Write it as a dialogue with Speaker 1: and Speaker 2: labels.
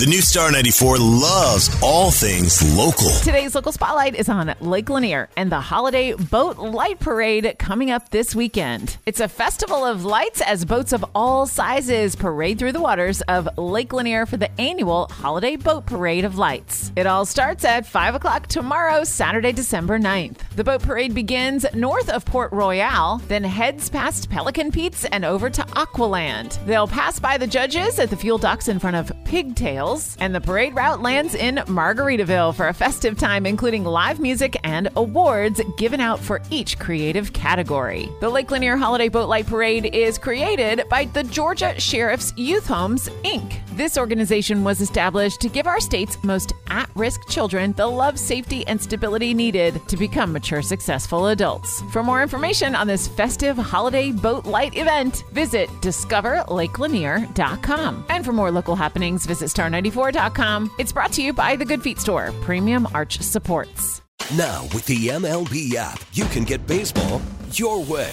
Speaker 1: The new Star 94 loves all things local.
Speaker 2: Today's local spotlight is on Lake Lanier and the Holiday Boat Light Parade coming up this weekend. It's a festival of lights as boats of all sizes parade through the waters of Lake Lanier for the annual Holiday Boat Parade of Lights. It all starts at 5 o'clock tomorrow, Saturday, December 9th. The boat parade begins north of Port Royale, then heads past Pelican Pete's and over to Aqualand. They'll pass by the judges at the fuel docks in front of Pigtails and the parade route lands in Margaritaville for a festive time, including live music and awards given out for each creative category. The Lake Lanier Holiday Boat Light Parade is created by the Georgia Sheriff's Youth Homes, Inc. This organization was established to give our state's most at risk children the love, safety, and stability needed to become mature, successful adults. For more information on this festive holiday boat light event, visit discoverlakelanier.com. And for more local happenings, visit star94.com. It's brought to you by the Good Feet Store, Premium Arch Supports.
Speaker 1: Now, with the MLB app, you can get baseball your way.